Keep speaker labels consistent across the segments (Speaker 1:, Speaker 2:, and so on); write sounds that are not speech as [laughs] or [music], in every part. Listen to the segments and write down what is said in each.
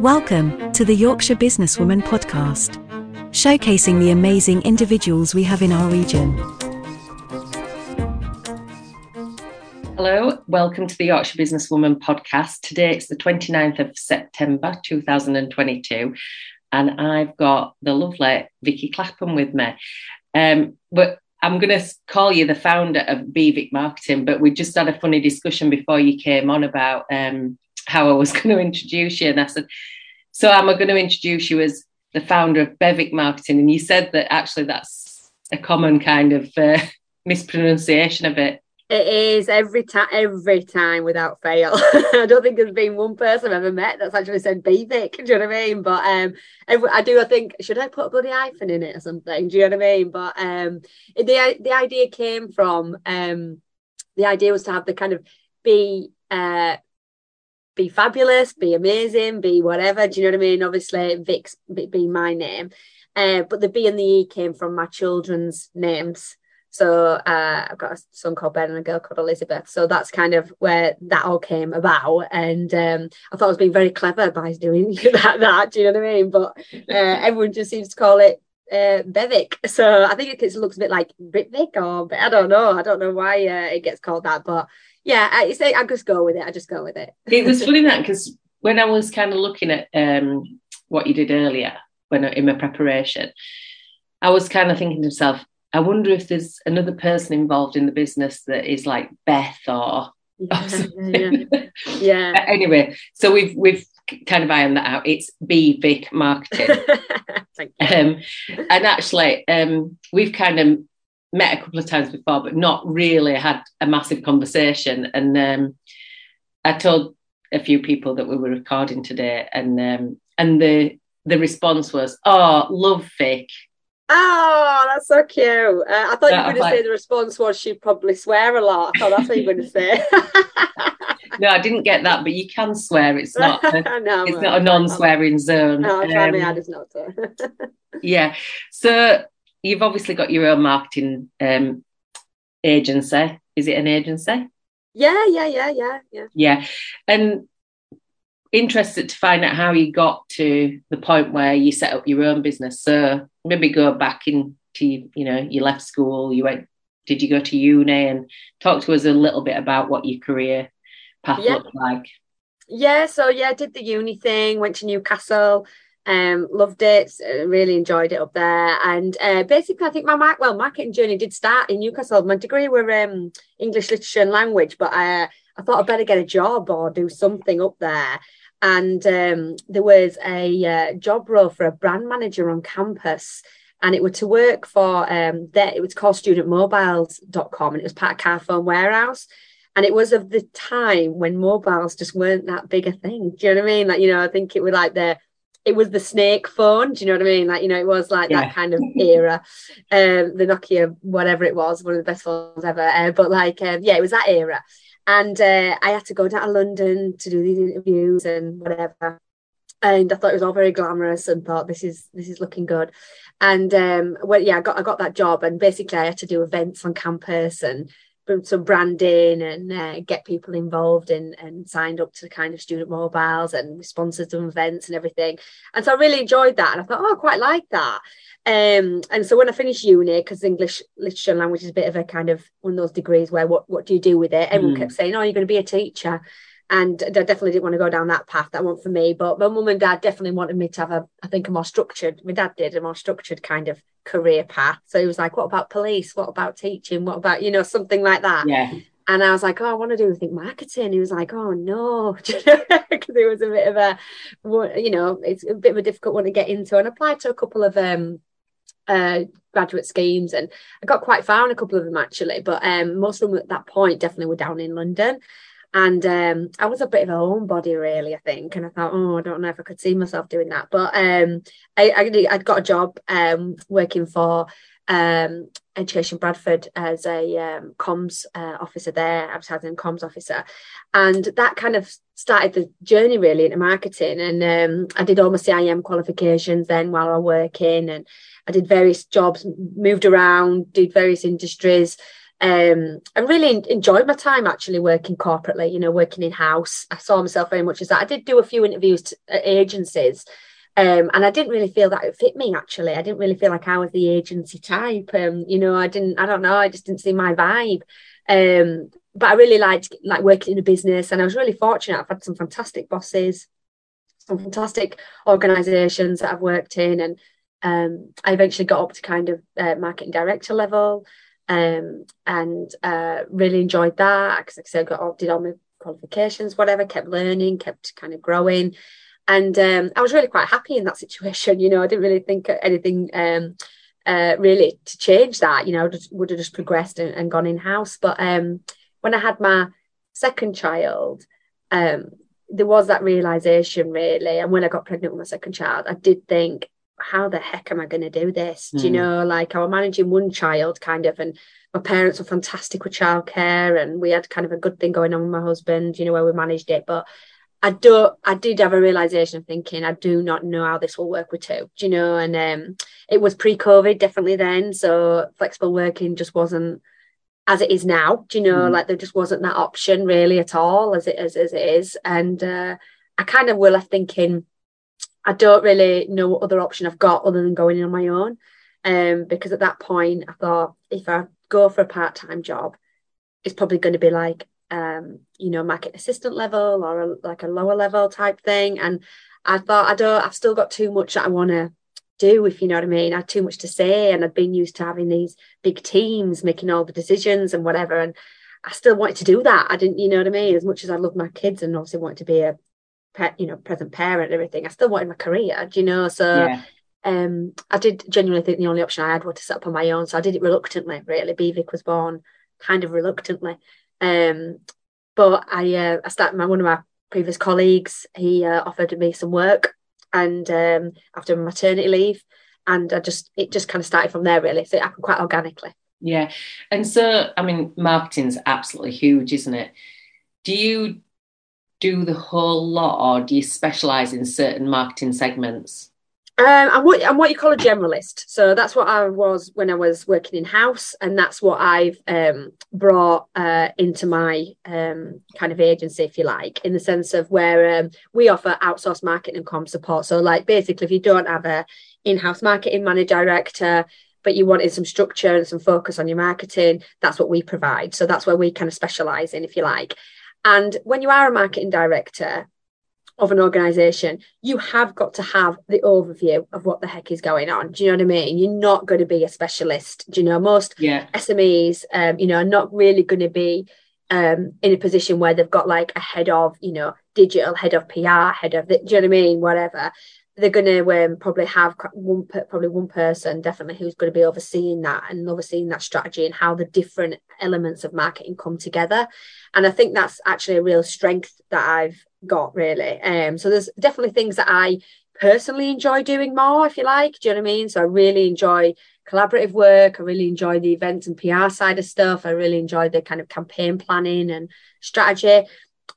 Speaker 1: Welcome to the Yorkshire Businesswoman podcast, showcasing the amazing individuals we have in our region.
Speaker 2: Hello, welcome to the Yorkshire Businesswoman podcast. Today it's the 29th of September 2022, and I've got the lovely Vicky Clapham with me. Um, but I'm going to call you the founder of BVIC Marketing, but we just had a funny discussion before you came on about um, how I was [laughs] going to introduce you. And I said, So am I going to introduce you as the founder of Bevic Marketing? And you said that actually that's a common kind of uh, [laughs] mispronunciation of it.
Speaker 3: It is every time, every time without fail. [laughs] I don't think there's been one person I've ever met that's actually said Bevic. Do you know what I mean? But um, I do. I think should I put a bloody hyphen in it or something? Do you know what I mean? But um, the the idea came from um, the idea was to have the kind of be uh be fabulous, be amazing, be whatever. Do you know what I mean? Obviously, Vic's being my name, uh, but the B and the E came from my children's names. So uh, I've got a son called Ben and a girl called Elizabeth. So that's kind of where that all came about. And um, I thought I was being very clever by doing [laughs] that, that. Do you know what I mean? But uh, everyone just seems to call it uh, Bevic. So I think it looks a bit like Britvic or I don't know. I don't know why uh, it gets called that. But yeah, I say I just go with it. I just go with it.
Speaker 2: it was [laughs] funny that because when I was kind of looking at um, what you did earlier when in my preparation, I was kind of thinking to myself, I wonder if there's another person involved in the business that is like Beth or,
Speaker 3: yeah, yeah, yeah. [laughs]
Speaker 2: anyway, so we've we've kind of ironed that out. It's B Vic Marketing. [laughs] um, and actually, um, we've kind of met a couple of times before, but not really had a massive conversation. And um, I told a few people that we were recording today, and um, and the the response was, "Oh, love Vic."
Speaker 3: Oh, that's so cute. Uh, I thought you were going to say the response was she'd probably swear a lot. I thought that's what you were going to say. [laughs]
Speaker 2: no, I didn't get that, but you can swear. It's not. A, [laughs] no, it's not a non-swearing zone.
Speaker 3: No, um, hardest not [laughs]
Speaker 2: yeah. So you've obviously got your own marketing um, agency. Is it an agency?
Speaker 3: Yeah, yeah, yeah, yeah, yeah.
Speaker 2: Yeah, and interested to find out how you got to the point where you set up your own business. So maybe go back into you know you left school, you went. Did you go to uni and talk to us a little bit about what your career path yeah. looked like?
Speaker 3: Yeah, so yeah, did the uni thing, went to Newcastle, um, loved it, really enjoyed it up there. And uh, basically, I think my well marketing journey did start in Newcastle. My degree were um, English literature and language, but I I thought I'd better get a job or do something up there and um, there was a uh, job role for a brand manager on campus and it was to work for um, that it was called studentmobiles.com and it was part of carphone warehouse and it was of the time when mobiles just weren't that big a thing do you know what i mean like you know i think it was like the it was the snake phone do you know what i mean like you know it was like yeah. that kind of [laughs] era um the nokia whatever it was one of the best phones ever uh, but like um, yeah it was that era and uh, I had to go down to London to do these interviews and whatever. And I thought it was all very glamorous and thought this is this is looking good. And um, well, yeah, I got I got that job, and basically I had to do events on campus and some branding and uh, get people involved and and signed up to kind of student mobiles and sponsored some events and everything. And so I really enjoyed that, and I thought, oh, I quite like that. Um, and so when I finished uni, because English literature and language is a bit of a kind of one of those degrees where what, what do you do with it? Everyone mm. kept saying, Oh, you're going to be a teacher. And I definitely didn't want to go down that path. That wasn't for me. But my mum and dad definitely wanted me to have a, I think, a more structured, my dad did a more structured kind of career path. So he was like, What about police? What about teaching? What about, you know, something like that?
Speaker 2: Yeah.
Speaker 3: And I was like, oh, I want to do I think marketing. He was like, oh no, [laughs] because it was a bit of a, you know, it's a bit of a difficult one to get into. And I applied to a couple of um, uh, graduate schemes, and I got quite far on a couple of them actually. But um, most of them at that point definitely were down in London. And um, I was a bit of a homebody, really, I think. And I thought, oh, I don't know if I could see myself doing that. But um, I, I, would got a job um, working for um, Education Bradford as a um, comms uh, officer there, advertising comms officer, and that kind of started the journey really into marketing. And um, I did all my CIM qualifications then while I was working, and I did various jobs, moved around, did various industries. Um, I really enjoyed my time actually working corporately, you know, working in house. I saw myself very much as that. I did do a few interviews to, at agencies, um, and I didn't really feel that it fit me actually. I didn't really feel like I was the agency type. Um, you know, I didn't, I don't know, I just didn't see my vibe. Um, but I really liked like working in a business and I was really fortunate. I've had some fantastic bosses, some fantastic organizations that I've worked in and um, I eventually got up to kind of uh, marketing director level um, and uh, really enjoyed that because like I said, got all, did all my qualifications, whatever, kept learning, kept kind of growing. And um, I was really quite happy in that [laughs] situation. You know, I didn't really think anything um, uh, really to change that. You know, just, would have just progressed and, and gone in house. But um, when I had my second child, um, there was that realization really. And when I got pregnant with my second child, I did think, how the heck am I going to do this? Mm. Do you hmm. know, like I was managing one child kind of, and my parents were fantastic with childcare, and we had kind of a good thing going on with my husband, you know, where we managed it. But I don't, I did have a realization of thinking, I do not know how this will work with two, do you know? And um, it was pre COVID, definitely then. So flexible working just wasn't as it is now, do you know? Mm. Like there just wasn't that option really at all as it, as, as it is. And uh, I kind of were left thinking, I don't really know what other option I've got other than going in on my own. Um, because at that point, I thought if I go for a part time job, it's probably going to be like, um, you know, market assistant level or a, like a lower level type thing. And I thought, I don't, I've still got too much that I want to do, if you know what I mean. I had too much to say, and I'd been used to having these big teams making all the decisions and whatever. And I still wanted to do that. I didn't, you know what I mean? As much as I love my kids and obviously wanted to be a you know, present parent and everything. I still wanted my career, do you know? So yeah. um, I did genuinely think the only option I had was to set up on my own. So I did it reluctantly, really. Bvik was born kind of reluctantly. Um, but I uh, I started my one of my previous colleagues, he uh, offered me some work and um, after maternity leave. And I just it just kind of started from there really. So it happened quite organically.
Speaker 2: Yeah. And so I mean marketing's absolutely huge, isn't it? Do you do the whole lot or do you specialize in certain marketing segments?
Speaker 3: Um, I'm what I'm what you call a generalist. So that's what I was when I was working in house, and that's what I've um, brought uh, into my um, kind of agency, if you like, in the sense of where um, we offer outsourced marketing and com support. So, like basically, if you don't have a in-house marketing manager director, but you wanted some structure and some focus on your marketing, that's what we provide. So that's where we kind of specialize in, if you like. And when you are a marketing director of an organization, you have got to have the overview of what the heck is going on. Do you know what I mean? You're not going to be a specialist. Do you know most
Speaker 2: yeah.
Speaker 3: SMEs, um, you know, are not really going to be um, in a position where they've got like a head of, you know, digital, head of PR, head of, the, do you know what I mean? Whatever they're going to um, probably have one probably one person definitely who's going to be overseeing that and overseeing that strategy and how the different elements of marketing come together. And i think that's actually a real strength that i've got really. Um so there's definitely things that i personally enjoy doing more if you like do you know what i mean? So i really enjoy collaborative work i really enjoy the events and pr side of stuff i really enjoy the kind of campaign planning and strategy.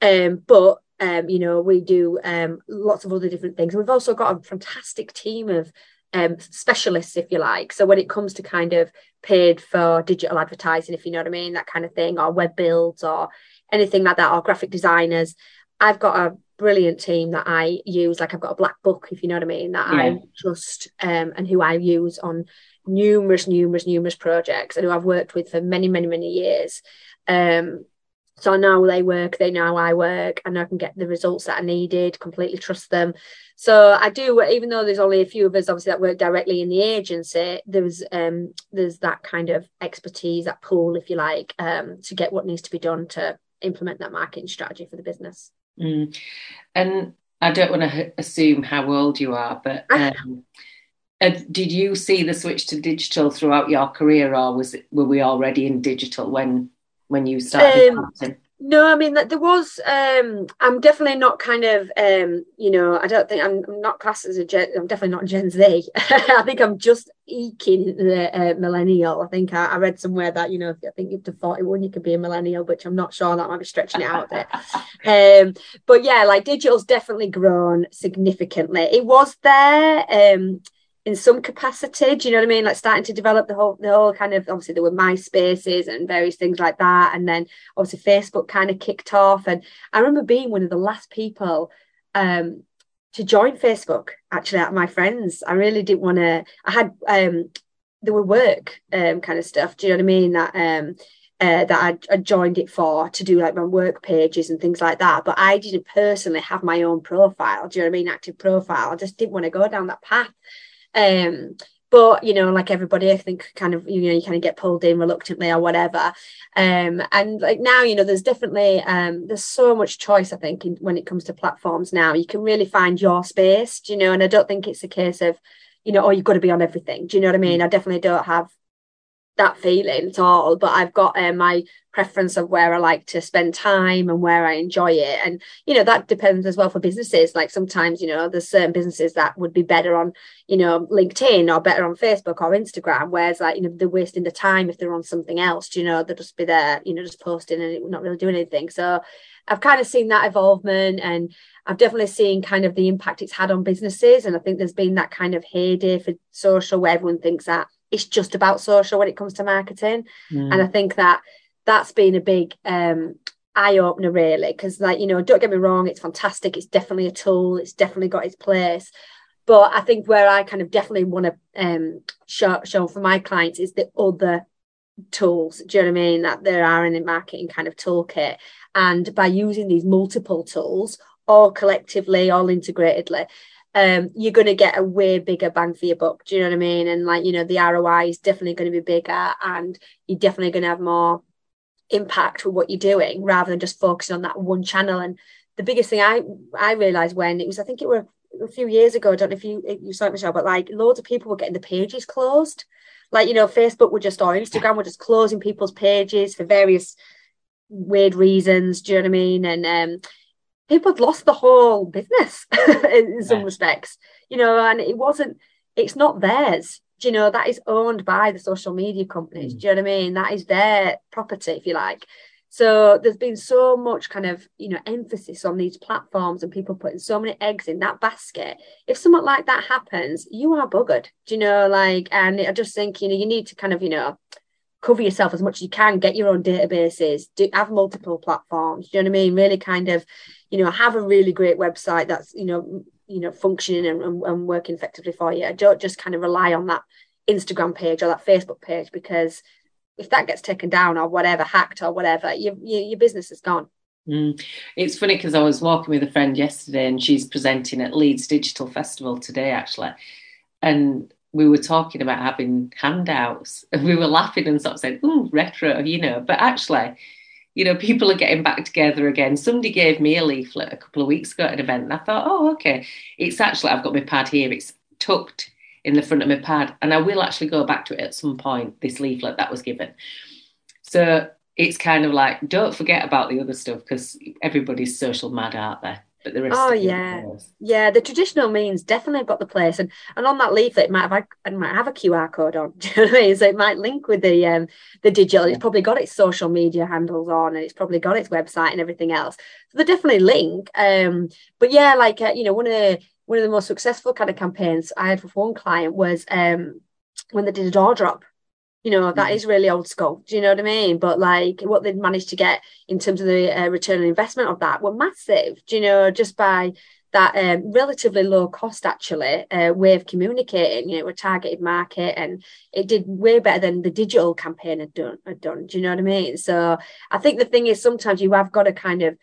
Speaker 3: Um but um, you know, we do um, lots of other different things. And we've also got a fantastic team of um, specialists, if you like. So when it comes to kind of paid for digital advertising, if you know what I mean, that kind of thing, or web builds or anything like that, or graphic designers, I've got a brilliant team that I use. Like I've got a black book, if you know what I mean, that yeah. I trust um, and who I use on numerous, numerous, numerous projects and who I've worked with for many, many, many years. Um, so I know they work, they know I work, and I can get the results that I needed, completely trust them. So I do, even though there's only a few of us obviously that work directly in the agency, there's um there's that kind of expertise, that pool, if you like, um, to get what needs to be done to implement that marketing strategy for the business.
Speaker 2: Mm. And I don't want to assume how old you are, but um, uh, did you see the switch to digital throughout your career, or was it, were we already in digital when when you started um,
Speaker 3: No, I mean that there was. Um, I'm definitely not kind of. Um, you know, I don't think I'm, I'm not classed as a Gen. I'm definitely not Gen Z. [laughs] I think I'm just eking the uh, millennial. I think I, I, read somewhere that you know, I think up to 41 you could be a millennial, which I'm not sure that might be stretching it out a bit. [laughs] Um, but yeah, like digital's definitely grown significantly. It was there. Um, in some capacity. Do you know what I mean? Like starting to develop the whole the whole kind of obviously there were MySpaces and various things like that, and then obviously Facebook kind of kicked off. And I remember being one of the last people um, to join Facebook. Actually, of my friends, I really didn't want to. I had um, there were work um, kind of stuff. Do you know what I mean? That um, uh, that I, I, joined it for to do like my work pages and things like that. But I didn't personally have my own profile. Do you know what I mean? Active profile. I just didn't want to go down that path. Um, but you know, like everybody, I think kind of you know you kind of get pulled in reluctantly or whatever. Um, and like now, you know, there's definitely um, there's so much choice. I think in, when it comes to platforms now, you can really find your space. Do you know? And I don't think it's a case of you know, oh, you've got to be on everything. Do you know what I mean? Mm. I definitely don't have that feeling at all but i've got uh, my preference of where i like to spend time and where i enjoy it. And you know that depends as well for businesses. Like sometimes you know there's certain businesses that would be better on you know linkedin or better on facebook or instagram whereas like you know they're wasting the time if they're on something else. You know they'll just be there you know just posting and not really doing anything. So i've kind of seen that evolvement and I've definitely seen kind of the impact it's had on businesses. And I think there's been that kind of heyday for social where everyone thinks that it's just about social when it comes to marketing. Mm. And I think that that's been a big um, eye opener, really, because, like, you know, don't get me wrong, it's fantastic. It's definitely a tool, it's definitely got its place. But I think where I kind of definitely want to um, show, show for my clients is the other tools. Do you know what I mean? That there are in the marketing kind of toolkit. And by using these multiple tools, all collectively, all integratedly, um, you're going to get a way bigger bang for your buck. Do you know what I mean? And like, you know, the ROI is definitely going to be bigger and you're definitely going to have more impact with what you're doing rather than just focusing on that one channel. And the biggest thing I I realized when it was, I think it were a few years ago, I don't know if you you saw it, Michelle, but like loads of people were getting the pages closed. Like, you know, Facebook were just or Instagram were just closing people's pages for various weird reasons. Do you know what I mean? And um people had lost the whole business [laughs] in some yeah. respects, you know, and it wasn't, it's not theirs. Do you know, that is owned by the social media companies. Mm. Do you know what I mean? That is their property, if you like. So there's been so much kind of, you know, emphasis on these platforms and people putting so many eggs in that basket. If something like that happens, you are buggered. Do you know, like, and I just think, you know, you need to kind of, you know, cover yourself as much as you can, get your own databases, do have multiple platforms. Do you know what I mean? Really kind of you know have a really great website that's you know you know functioning and, and, and working effectively for you don't just kind of rely on that instagram page or that facebook page because if that gets taken down or whatever hacked or whatever your, your, your business is gone
Speaker 2: Mm. It's funny because I was walking with a friend yesterday and she's presenting at Leeds Digital Festival today, actually. And we were talking about having handouts [laughs] and we were laughing and sort of saying, oh, retro, you know. But actually, you know, people are getting back together again. Somebody gave me a leaflet a couple of weeks ago at an event, and I thought, oh, okay. It's actually, I've got my pad here, it's tucked in the front of my pad, and I will actually go back to it at some point, this leaflet that was given. So it's kind of like, don't forget about the other stuff because everybody's social mad out there but there is
Speaker 3: oh yeah yeah the traditional means definitely got the place and and on that leaflet it might have it might have a qr code on [laughs] do you know what I mean? so it might link with the um the digital yeah. it's probably got its social media handles on and it's probably got its website and everything else so they definitely link um but yeah like uh, you know one of the one of the most successful kind of campaigns i had with one client was um when they did a door drop you know that mm. really old school do you know what i mean? But like what they'd managed to get in terms of the uh, return on investment of that were massive do you know just by that um, relatively low cost actually uh, way of communicating you know a targeted market and it did way better than the digital campaign had done had done do you know what i mean? So i think the thing is sometimes you have got to kind of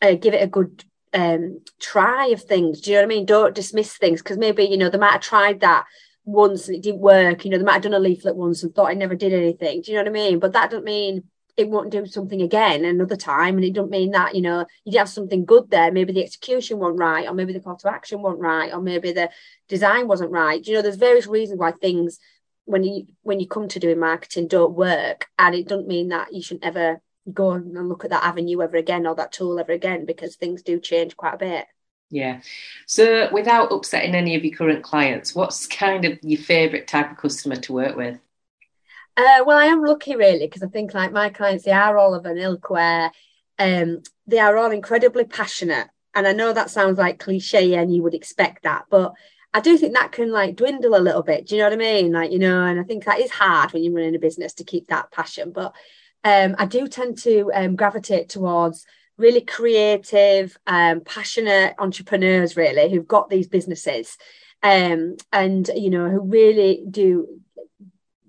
Speaker 3: uh, give it a good um, try of things do you know what i mean? Don't dismiss things because maybe you know they might have tried that once and it didn't work. You know, they might have done a leaflet once and thought I never did anything. Do you know what I mean? But that doesn't mean it won't do something again another time. And it doesn't mean that, you know, you have something good there. Maybe the execution wasn't right, or maybe the call to action wasn't right, or maybe the design wasn't right. You know, there's various reasons why things when you when you come to doing marketing don't work. And it doesn't mean that you shouldn't ever go and look at that avenue ever again or that tool ever again because things do change quite a bit.
Speaker 2: Yeah. So, without upsetting any of your current clients, what's kind of your favourite type of customer to work with?
Speaker 3: Uh, well, I am lucky really because I think like my clients, they are all of an ilk where um, they are all incredibly passionate. And I know that sounds like cliche and you would expect that, but I do think that can like dwindle a little bit. Do you know what I mean? Like, you know, and I think that is hard when you're running a business to keep that passion. But um, I do tend to um, gravitate towards really creative, um, passionate entrepreneurs, really, who've got these businesses um, and, you know, who really do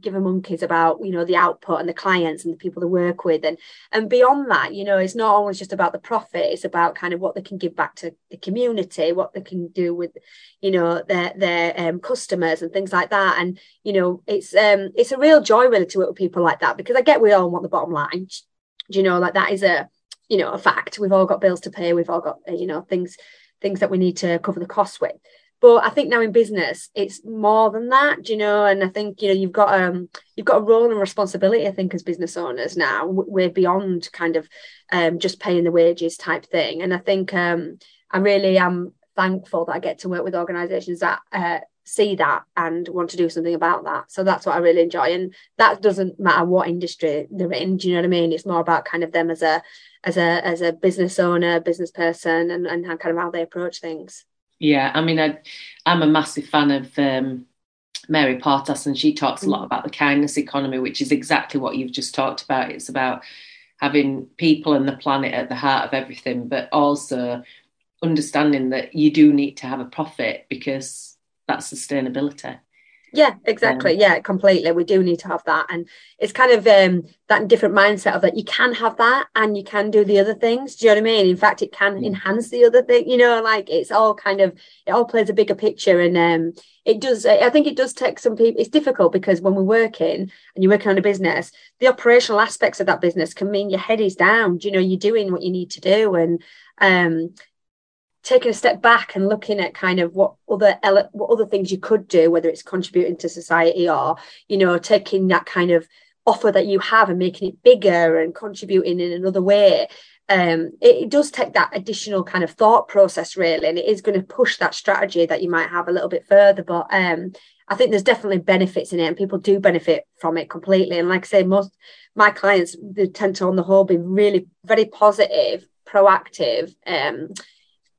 Speaker 3: give a monkeys about you know the output and the clients and the people they work with. And and beyond that you know it's not always just about the profit. It's about kind of what they can give back to the community what they can do with you know their their um, customers and things like that. And you know it's um it's a real joy really to work with people like that because I get we all want the bottom line. Do you know like that is a you know a fact we've all got bills to pay we've all got you know things things that we need to cover the costs with but I think now in business, it's more than that, you know. And I think you know you've got um you've got a role and responsibility. I think as business owners now, we're beyond kind of um just paying the wages type thing. And I think um I really am thankful that I get to work with organisations that uh, see that and want to do something about that. So that's what I really enjoy. And that doesn't matter what industry they're in. Do you know what I mean? It's more about kind of them as a as a as a business owner, business person, and and how, kind of how they approach things.
Speaker 2: Yeah, I mean, I, I'm a massive fan of um, Mary Portas, and she talks a lot mm. about the kindness economy, which is exactly what you've just talked about. It's about having people and the planet at the heart of everything, but also understanding that you do need to have a profit because that's sustainability.
Speaker 3: Yeah exactly. Um, yeah completely. We do need to have that. And it's kind of um that different mindset of that you can have that and you can do the other things. Do you know what i mean? In fact it can yeah. enhance the other thing you know like it's all kind of it all plays a bigger picture and um it does i think it does take some people it's difficult because when we're working and you're working on a business the operational aspects of that business can mean your head is down. Do you know you're doing what you need to do and um taking a step back and looking at kind of what other ele- what other things you could do whether it's contributing to society or you know taking that kind of offer that you have and making it bigger and contributing in another way. Um, it, it, does take that additional kind of thought process really and it is going to push that strategy that you might have a little bit further but um, I think there's definitely benefits in it and people do benefit from it completely and like I say most my clients they tend to on the whole be really very positive proactive um,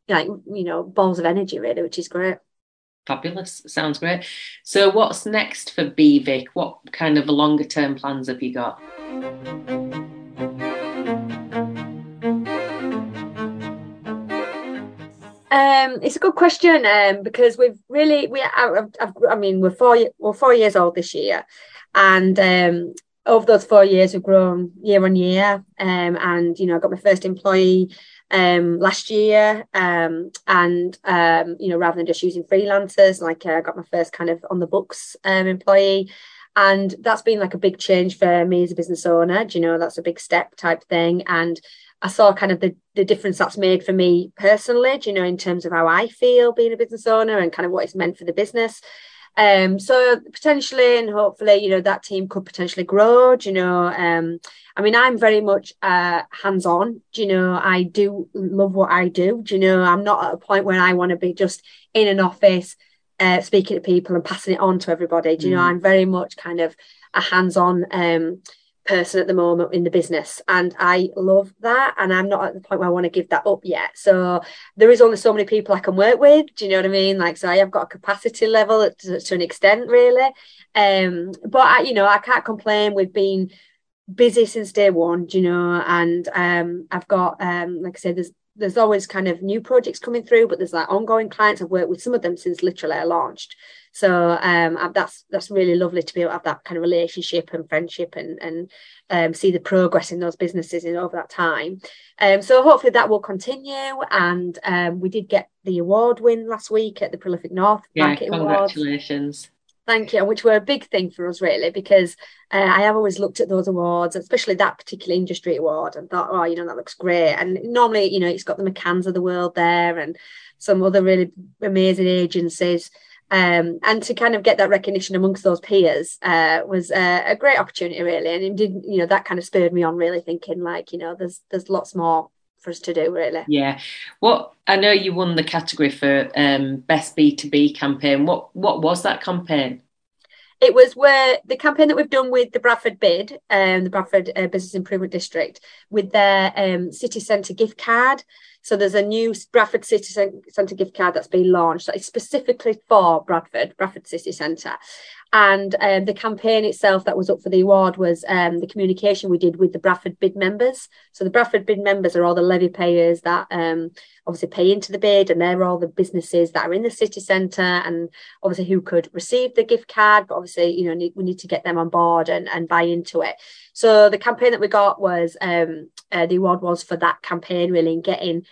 Speaker 3: like you know balls of energy really which is great.
Speaker 2: Fabulous. Sounds great. So what's next for bvic what kind of longer term plans have you got?
Speaker 3: Um, it's a good question um, because we've really we I, I mean we're four we're four years old this year, and um, over those four years we've grown year on year. Um, and you know I got my first employee um, last year. Um, and, um, you know, rather than just using freelancers, like uh, I got my first kind of on the books um, employee. And that's been like a big change for me as a business owner. Do you know, that's a big step type thing. And I saw kind of the, the difference that's made for me personally, do you know, in terms of how I feel being a business owner and kind of what it's meant for the business. Um, so potentially and hopefully, you know, that team could potentially grow. Do you know, um, I mean, I'm very much uh, hands on. Do you know, I do love what I do. Do you know, I'm not at a point where I want to be just in an office uh, speaking to people and passing it on to everybody. Do you mm. know, I'm very much kind of a hands on. Um, person at the moment in the business and I love that and I'm not at the point where I want to give that up yet. So there is only so many people I can work with do you know what I mean? Like so I have got a capacity level to, to an extent really. Um but I, you know I can't complain we've been busy since day one do you know? And um I've got um like I said there's there's always kind of new projects coming through but there's like ongoing clients. I've worked with some of them since literally I launched so um, that's that's really lovely to be able to have that kind of relationship and friendship and and um, see the progress in those businesses in over that time. Um, so hopefully that will continue. And um, we did get the award win last week at the Prolific North
Speaker 2: yeah, Marketing congratulations.
Speaker 3: Awards. Thank you, which were a big thing for us really, because uh, I have always looked at those awards, especially that particular industry award, and thought, oh, you know, that looks great. And normally, you know, it's got the McCanns of the world there and some other really amazing agencies. Um, and to kind of get that recognition amongst those peers uh, was a, a, great opportunity, really. And it did, you know, that kind of spurred me on, really thinking like, you know, there's there's lots more for us to do, really.
Speaker 2: Yeah. What I know you won the category for um, best B two B campaign. What what was that campaign?
Speaker 3: It was where the campaign that we've done with the Bradford Bid, um, the Bradford uh, Business Improvement District, with their um, city centre gift card. So there's a new Bradford City Centre gift card that's been launched that is specifically for Bradford, Bradford City Centre. And um, the campaign itself that was up for the award was um, the communication we did with the Bradford bid members. So the Bradford bid members are all the levy payers that um, obviously pay into the bid, and they're all the businesses that are in the city centre, and obviously who could receive the gift card. But obviously, you know, we need to get them on board and, and buy into it. So the campaign that we got was um, uh, the award was for that campaign, really, and getting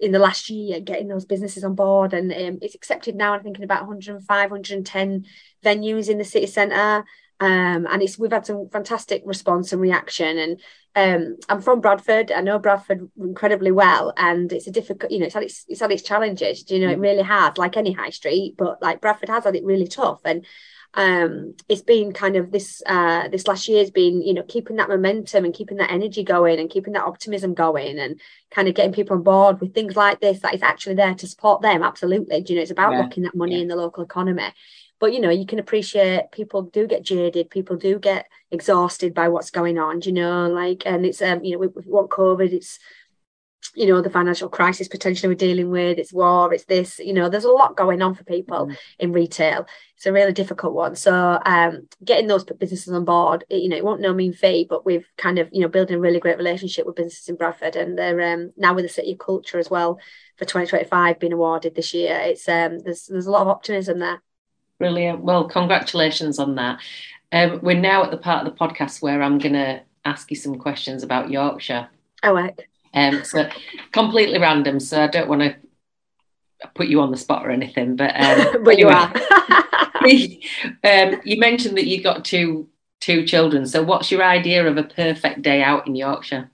Speaker 3: in the last year getting those businesses on board and um, it's accepted now i'm thinking about 105 110 venues in the city centre. Um, and it's we've had some fantastic response and reaction and um, I'm from Bradford. I know Bradford incredibly well and it's a difficult you know it's had its, it's had its challenges. You know it mm. really has like any high street but like Bradford has had it really tough. And um, it's been kind of this uh, this last year has been you know keeping that momentum and keeping that energy going and keeping that optimism going and kind of getting people on board with things like this that is actually there to support them absolutely Do you know it's about yeah. looking that money yeah. in the local economy but you know you can appreciate people do get jaded people do get exhausted by what's going on you know like and it's um you know we, we want covid it's you know the financial crisis potentially we're dealing with it's war it's this you know there's a lot going on for people mm. in retail. It's a really difficult one. So um, getting those businesses on board it, you know it won't no mean fee but we've kind of you know building a really great relationship with businesses in bradford and they're um, now with the city of culture as well for 2025 being awarded this year. It's um there's there's a lot of optimism there.
Speaker 2: Brilliant. Well congratulations on that. Um, we're now at the part of the podcast where i'm going to ask you some questions about yorkshire.
Speaker 3: Oh heck
Speaker 2: um, so completely random. So I don't want to put you on the spot or anything, but
Speaker 3: um, [laughs] but you are. [laughs]
Speaker 2: um, you mentioned that you got two two children. So what's your idea of a perfect day out in Yorkshire?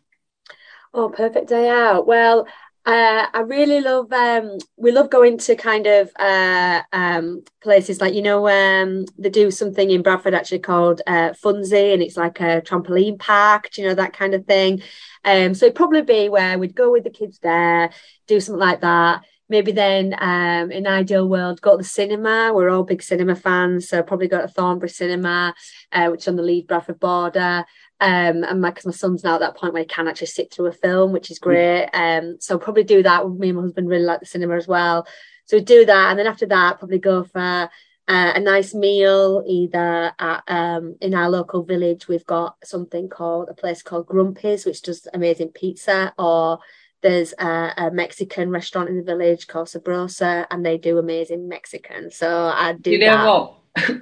Speaker 3: Oh, perfect day out. Well, uh, I really love. Um, we love going to kind of uh, um, places like you know um, they do something in Bradford actually called uh, Funzie, and it's like a trampoline park. You know that kind of thing? Um, so it'd probably be where we'd go with the kids there, do something like that. Maybe then, um, in ideal world, go to the cinema. We're all big cinema fans, so probably go to Thornbury Cinema, uh, which is on the Leeds Bradford border. Um, and my, cause my son's now at that point where he can actually sit through a film, which is great. Um, so probably do that. Me and my husband really like the cinema as well. So do that, and then after that, probably go for uh, a nice meal either at um, in our local village. We've got something called a place called Grumpy's, which does amazing pizza, or there's a, a, Mexican restaurant in the village called Sabrosa, and they do amazing Mexican. So I do.
Speaker 2: You know that. what?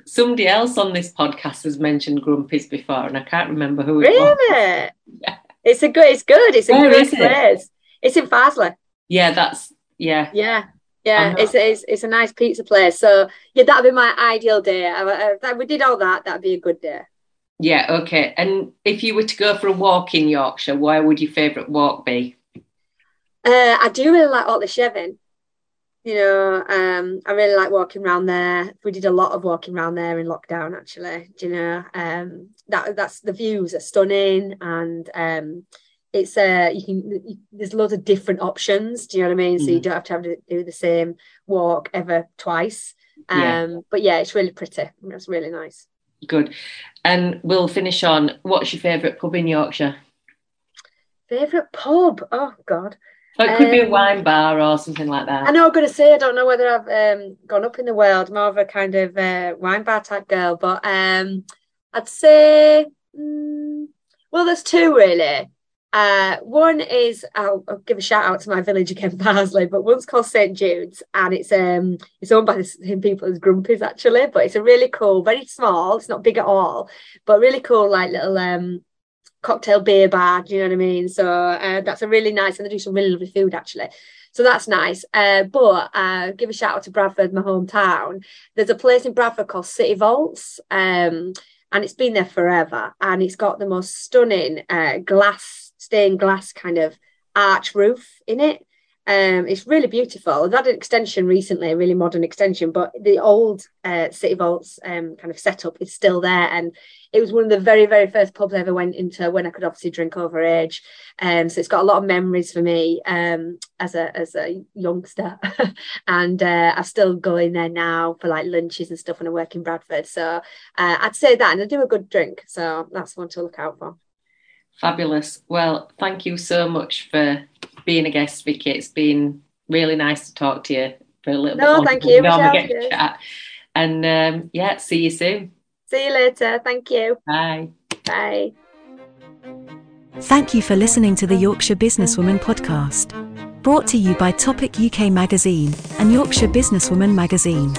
Speaker 2: [laughs] somebody else on this podcast has mentioned Grumpy's before, and I can't remember who.
Speaker 3: Really? Yeah. [laughs] It's a good. It's good. It's a Where good place. It? It's in Farsley.
Speaker 2: Yeah, that's yeah.
Speaker 3: Yeah. Yeah, it's, it's it's a nice pizza place. So yeah, that'd be my ideal day. I, I, we did all that. That'd be a good day.
Speaker 2: Yeah. Okay. And if you were to go for a walk in Yorkshire, where would your favourite walk be?
Speaker 3: Uh, I do really like Otley Chevin you know, um, I really like walking around there. We did a lot of walking around there in lockdown, actually. Do you know, um, that that's the views are stunning, and um, it's uh, you can you, there's loads of different options. Do you know what I mean? Mm. So you mm. don't have to have to do the same walk ever twice. Um, yeah. but yeah, it's really pretty. It's really nice.
Speaker 2: Good, and we'll finish on. What's your favourite pub in Yorkshire?
Speaker 3: Favourite pub? Oh God.
Speaker 2: So it could um, be a um, wine bar or something like that.
Speaker 3: I know I'm going to say I don't know whether I've um, gone up in the world, more of a kind of uh, wine bar type girl, but um, I'd say, mm, well, there's two really. Uh, one is I'll, I'll, give a shout out to my village again, [laughs] Farsley, but one's called St Jude's, and it's um it's owned by the same people as Grumpy's actually, but it's a really cool, very small. It's not big at all, but really cool, like little um cocktail beer bar. You know what I mean? So uh, that's a really nice, and they do some really lovely food actually. So that's nice. Uh, but uh, give a shout out to Bradford, my hometown. There's a place in Bradford called City Vaults, um, and it's been there forever. And it's got the most stunning uh, glass, stained glass kind of arch roof in it. Um, it's really beautiful. They've had an extension recently, a really modern extension, but the old uh, City Vaults um, kind of setup is still there. And it was one of the very, very first pubs I ever went into when I could obviously drink over age. Um, so it's got a lot of memories for me um, as a as a youngster, [laughs] and uh, I'm still going there now for like lunches and stuff when I work in Bradford. So uh, I'd say that, and I do a good drink, so that's one to look out for.
Speaker 2: Fabulous. Well, thank you so much for being a guest, Vicky. It's been really nice to talk to you for a little
Speaker 3: no,
Speaker 2: bit.
Speaker 3: thank you.
Speaker 2: Michelle, get to chat. And um, yeah, see you soon.
Speaker 3: See you later. Thank you.
Speaker 2: Bye.
Speaker 3: Bye.
Speaker 1: Thank you for listening to the Yorkshire Businesswoman podcast. Brought to you by Topic UK Magazine and Yorkshire Businesswoman Magazine.